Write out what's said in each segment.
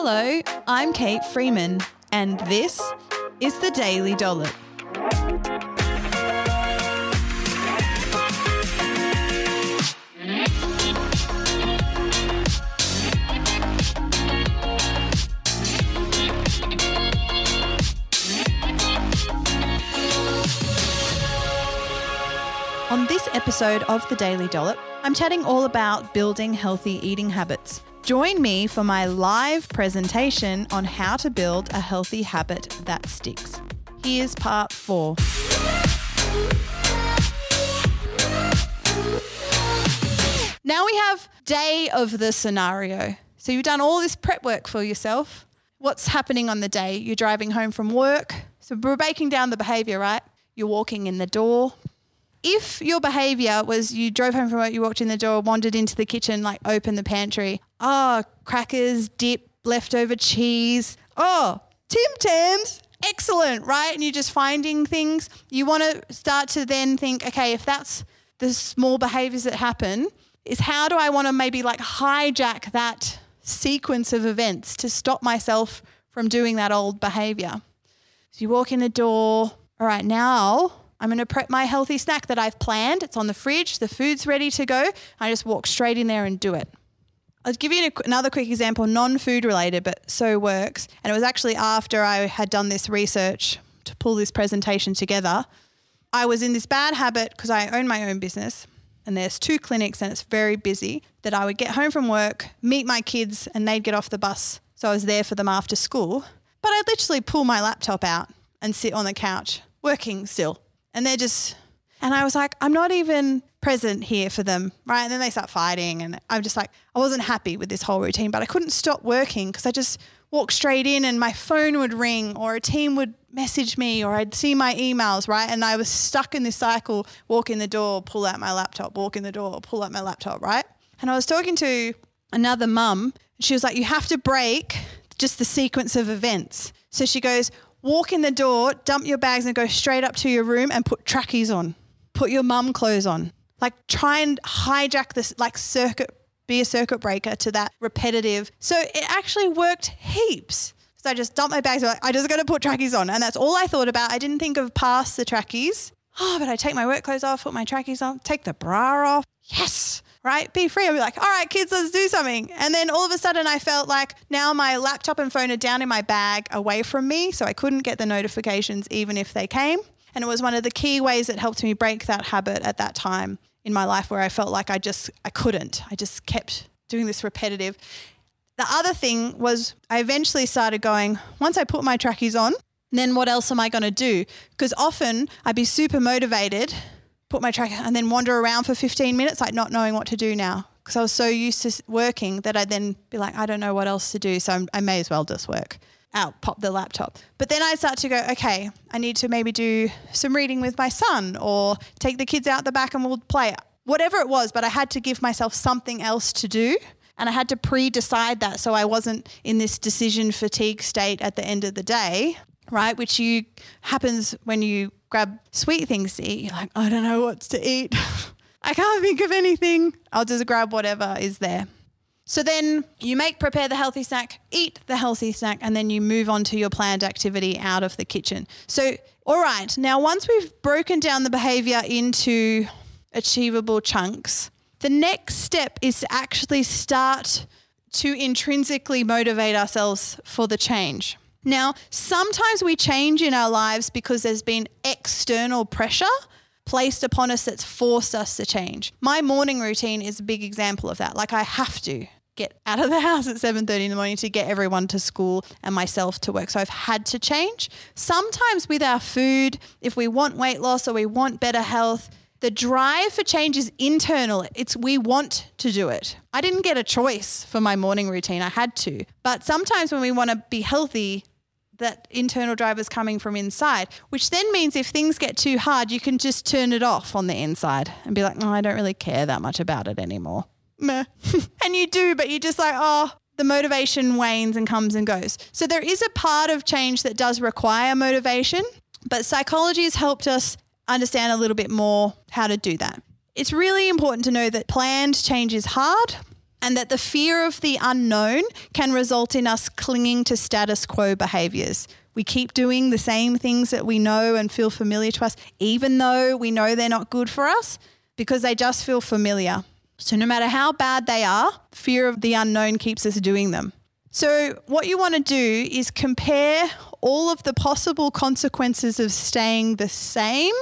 Hello, I'm Kate Freeman, and this is the Daily Dollop. On this episode of the Daily Dollop, I'm chatting all about building healthy eating habits. Join me for my live presentation on how to build a healthy habit that sticks. Here's part four. Now we have day of the scenario. So you've done all this prep work for yourself. What's happening on the day? You're driving home from work. So we're breaking down the behavior, right? You're walking in the door. If your behavior was you drove home from work, you walked in the door, wandered into the kitchen, like opened the pantry. Oh, crackers, dip, leftover cheese. Oh, Tim Tams. Excellent, right? And you're just finding things. You want to start to then think, okay, if that's the small behaviors that happen, is how do I want to maybe like hijack that sequence of events to stop myself from doing that old behavior? So you walk in the door. All right, now I'm going to prep my healthy snack that I've planned. It's on the fridge. The food's ready to go. I just walk straight in there and do it. I'll give you another quick example, non food related, but so works. And it was actually after I had done this research to pull this presentation together. I was in this bad habit because I own my own business and there's two clinics and it's very busy that I would get home from work, meet my kids, and they'd get off the bus. So I was there for them after school. But I'd literally pull my laptop out and sit on the couch working still. And they're just, and I was like, I'm not even present here for them, right? And then they start fighting. And I'm just like, I wasn't happy with this whole routine, but I couldn't stop working because I just walked straight in and my phone would ring or a team would message me or I'd see my emails, right? And I was stuck in this cycle walk in the door, pull out my laptop, walk in the door, pull out my laptop, right? And I was talking to another mum. She was like, You have to break just the sequence of events. So she goes, Walk in the door, dump your bags, and go straight up to your room and put trackies on. Put your mum clothes on. Like, try and hijack this, like, circuit be a circuit breaker to that repetitive. So it actually worked heaps. So I just dumped my bags. I just got to put trackies on. And that's all I thought about. I didn't think of past the trackies. Oh, but I take my work clothes off, put my trackies on, take the bra off. Yes. Right? Be free. I'll be like, all right, kids, let's do something. And then all of a sudden I felt like now my laptop and phone are down in my bag away from me. So I couldn't get the notifications even if they came. And it was one of the key ways that helped me break that habit at that time in my life where I felt like I just I couldn't. I just kept doing this repetitive. The other thing was I eventually started going, once I put my trackies on, then what else am I going to do? Because often I'd be super motivated, put my track and then wander around for 15 minutes like not knowing what to do now because I was so used to working that I'd then be like I don't know what else to do so I'm, I may as well just work out, pop the laptop. But then I start to go, okay, I need to maybe do some reading with my son or take the kids out the back and we'll play. Whatever it was, but I had to give myself something else to do. And I had to pre decide that so I wasn't in this decision fatigue state at the end of the day, right? Which you happens when you grab sweet things to eat. You're like, I don't know what to eat. I can't think of anything. I'll just grab whatever is there. So then you make prepare the healthy snack, eat the healthy snack, and then you move on to your planned activity out of the kitchen. So, all right, now once we've broken down the behavior into achievable chunks, the next step is to actually start to intrinsically motivate ourselves for the change. Now, sometimes we change in our lives because there's been external pressure placed upon us that's forced us to change. My morning routine is a big example of that. Like I have to get out of the house at 7:30 in the morning to get everyone to school and myself to work. So I've had to change. Sometimes with our food, if we want weight loss or we want better health, the drive for change is internal. It's we want to do it. I didn't get a choice for my morning routine. I had to. But sometimes when we want to be healthy, that internal drive is coming from inside, which then means if things get too hard, you can just turn it off on the inside and be like, oh, I don't really care that much about it anymore." Meh. and you do, but you're just like, "Oh, the motivation wanes and comes and goes." So there is a part of change that does require motivation, but psychology has helped us understand a little bit more how to do that. It's really important to know that planned change is hard, and that the fear of the unknown can result in us clinging to status quo behaviors. We keep doing the same things that we know and feel familiar to us, even though we know they're not good for us, because they just feel familiar. So, no matter how bad they are, fear of the unknown keeps us doing them. So, what you want to do is compare all of the possible consequences of staying the same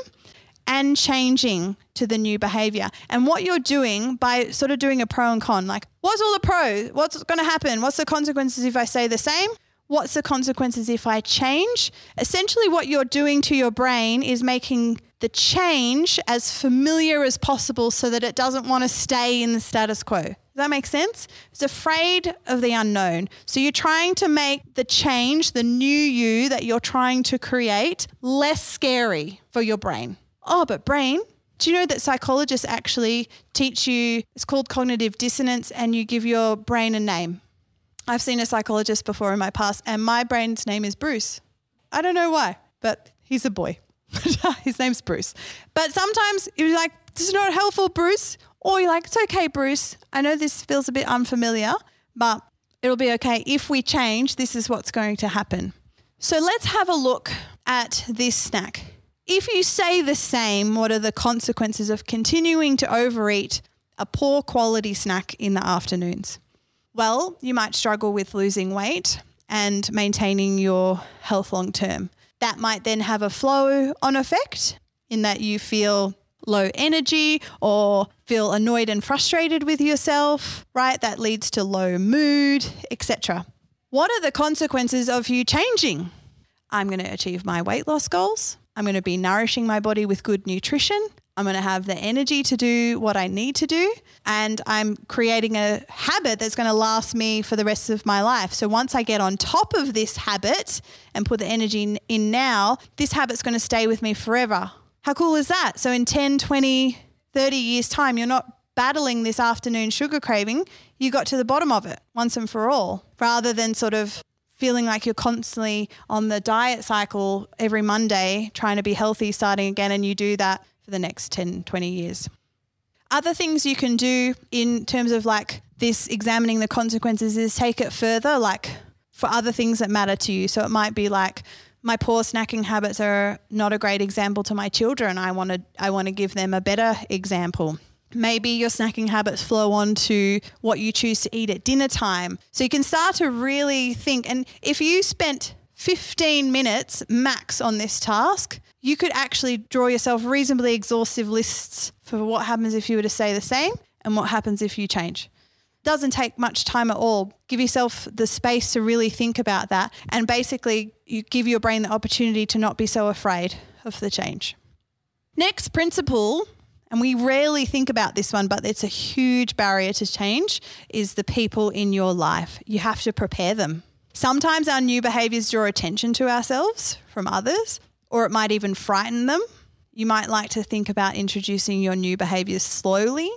and changing to the new behavior. And what you're doing by sort of doing a pro and con, like, what's all the pros? What's going to happen? What's the consequences if I stay the same? What's the consequences if I change? Essentially, what you're doing to your brain is making the change as familiar as possible so that it doesn't want to stay in the status quo. Does that make sense? It's afraid of the unknown. So you're trying to make the change, the new you that you're trying to create, less scary for your brain. Oh, but brain, do you know that psychologists actually teach you, it's called cognitive dissonance, and you give your brain a name? I've seen a psychologist before in my past, and my brain's name is Bruce. I don't know why, but he's a boy. His name's Bruce. But sometimes you're like, this is not helpful, Bruce. Or you're like, it's okay, Bruce. I know this feels a bit unfamiliar, but it'll be okay. If we change, this is what's going to happen. So let's have a look at this snack. If you say the same, what are the consequences of continuing to overeat a poor quality snack in the afternoons? Well, you might struggle with losing weight and maintaining your health long term. That might then have a flow on effect in that you feel low energy or feel annoyed and frustrated with yourself, right? That leads to low mood, etc. What are the consequences of you changing? I'm going to achieve my weight loss goals. I'm going to be nourishing my body with good nutrition. I'm going to have the energy to do what I need to do. And I'm creating a habit that's going to last me for the rest of my life. So once I get on top of this habit and put the energy in, now, this habit's going to stay with me forever. How cool is that? So in 10, 20, 30 years' time, you're not battling this afternoon sugar craving. You got to the bottom of it once and for all, rather than sort of feeling like you're constantly on the diet cycle every Monday, trying to be healthy, starting again, and you do that for the next 10, 20 years. Other things you can do in terms of like this examining the consequences is take it further, like for other things that matter to you. So it might be like, my poor snacking habits are not a great example to my children. I want to I want to give them a better example. Maybe your snacking habits flow on to what you choose to eat at dinner time. So you can start to really think. And if you spent 15 minutes max on this task, you could actually draw yourself reasonably exhaustive lists for what happens if you were to say the same and what happens if you change. Doesn't take much time at all. Give yourself the space to really think about that. And basically, you give your brain the opportunity to not be so afraid of the change. Next principle and we rarely think about this one, but it's a huge barrier to change, is the people in your life. You have to prepare them. Sometimes our new behaviors draw attention to ourselves from others, or it might even frighten them. You might like to think about introducing your new behaviors slowly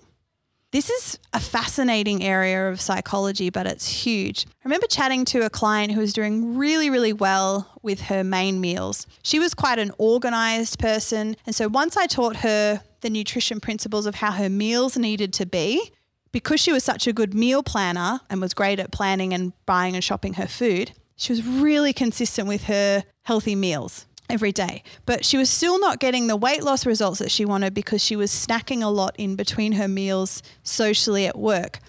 this is a fascinating area of psychology, but it's huge. I remember chatting to a client who was doing really, really well with her main meals. She was quite an organized person. And so once I taught her the nutrition principles of how her meals needed to be, because she was such a good meal planner and was great at planning and buying and shopping her food, she was really consistent with her healthy meals every day. But she was still not getting the weight loss results that she wanted because she was snacking a lot in between her meals socially at work.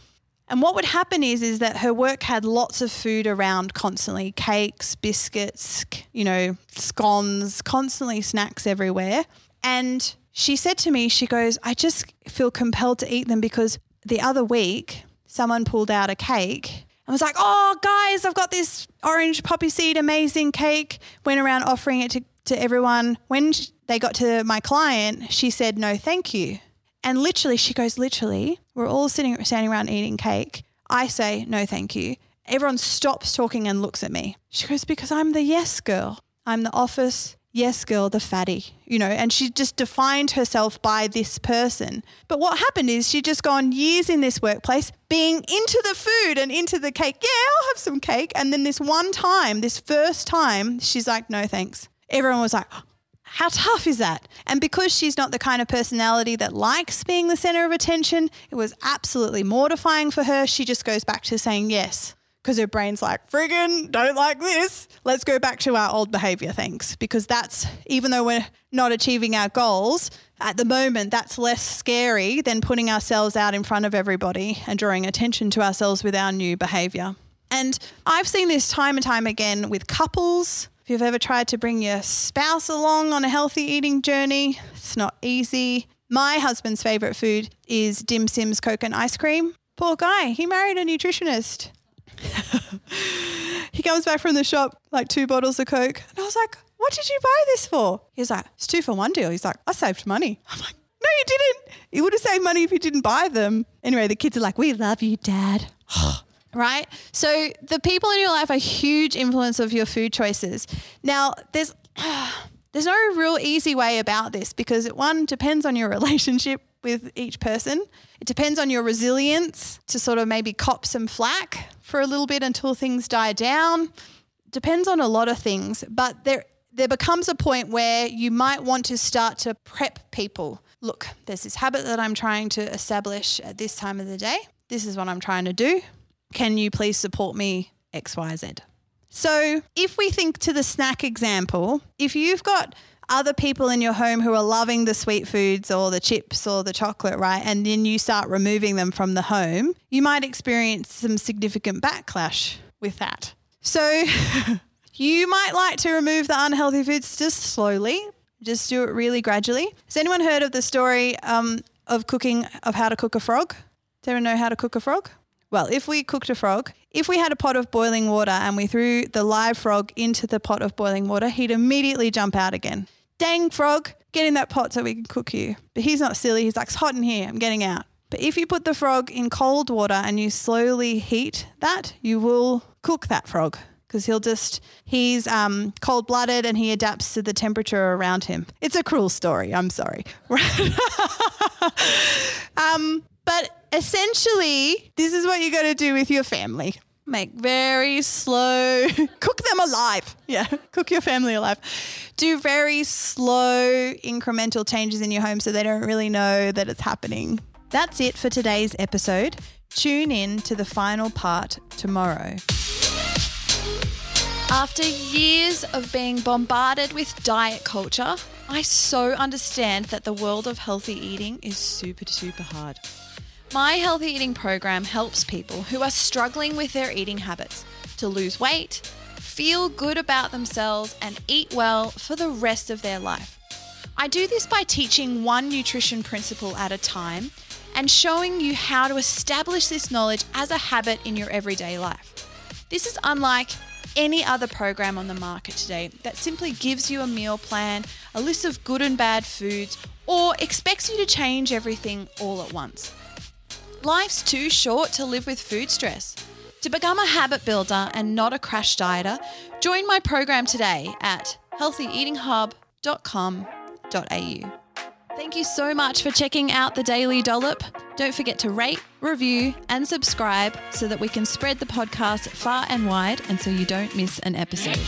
And what would happen is is that her work had lots of food around constantly, cakes, biscuits, you know, scones, constantly snacks everywhere. And she said to me, she goes, I just feel compelled to eat them because the other week someone pulled out a cake and was like, oh, guys, I've got this orange poppy seed amazing cake. Went around offering it to to everyone. When they got to my client, she said, no, thank you. And literally, she goes, literally, we're all sitting, standing around eating cake. I say, no, thank you. Everyone stops talking and looks at me. She goes, because I'm the yes girl. I'm the office yes girl, the fatty, you know, and she just defined herself by this person. But what happened is she'd just gone years in this workplace being into the food and into the cake. Yeah, I'll have some cake. And then this one time, this first time, she's like, no, thanks everyone was like, oh, how tough is that? And because she's not the kind of personality that likes being the center of attention, it was absolutely mortifying for her. She just goes back to saying yes because her brain's like, friggin' don't like this. Let's go back to our old behavior, thanks. Because that's, even though we're not achieving our goals, at the moment, that's less scary than putting ourselves out in front of everybody and drawing attention to ourselves with our new behavior. And I've seen this time and time again with couples. If you've ever tried to bring your spouse along on a healthy eating journey, it's not easy. My husband's favorite food is Dim Sim's coconut ice cream. Poor guy, he married a nutritionist. he comes back from the shop, like two bottles of Coke. And I was like, what did you buy this for? He's like, it's two for one deal. He's like, I saved money. I'm like, no, you didn't. You would have saved money if you didn't buy them. Anyway, the kids are like, we love you, dad. right? So the people in your life are huge influence of your food choices. Now, there's there's no real easy way about this because it one depends on your relationship with each person. It depends on your resilience to sort of maybe cop some flack for a little bit until things die down. Depends on a lot of things, but there there becomes a point where you might want to start to prep people. Look, there's this habit that I'm trying to establish at this time of the day. This is what I'm trying to do. Can you please support me XYZ? So, if we think to the snack example, if you've got other people in your home who are loving the sweet foods or the chips or the chocolate, right? And then you start removing them from the home, you might experience some significant backlash with that. So you might like to remove the unhealthy foods just slowly, just do it really gradually. Has anyone heard of the story um, of cooking, of how to cook a frog? Does anyone know how to cook a frog? Well, if we cooked a frog, if we had a pot of boiling water and we threw the live frog into the pot of boiling water, he'd immediately jump out again dang frog, get in that pot so we can cook you. But he's not silly. He's like, it's hot in here. I'm getting out. But if you put the frog in cold water and you slowly heat that, you will cook that frog because he'll just, he's um, cold blooded and he adapts to the temperature around him. It's a cruel story. I'm sorry. um, but essentially, this is what you got to do with your family make very slow, cook them alive. Yeah, cook your family alive. Do very slow incremental changes in your home so they don't really know that it's happening. That's it for today's episode. Tune in to the final part tomorrow. After years of being bombarded with diet culture, I so understand that the world of healthy eating is super, super hard. My healthy eating program helps people who are struggling with their eating habits to lose weight, feel good about themselves, and eat well for the rest of their life. I do this by teaching one nutrition principle at a time and showing you how to establish this knowledge as a habit in your everyday life. This is unlike any other program on the market today that simply gives you a meal plan, a list of good and bad foods, or expects you to change everything all at once. Life's too short to live with food stress. To become a habit builder and not a crash dieter, join my program today at healthyeatinghub.com.au. Thank you so much for checking out the Daily Dollop. Don't forget to rate, review, and subscribe so that we can spread the podcast far and wide and so you don't miss an episode.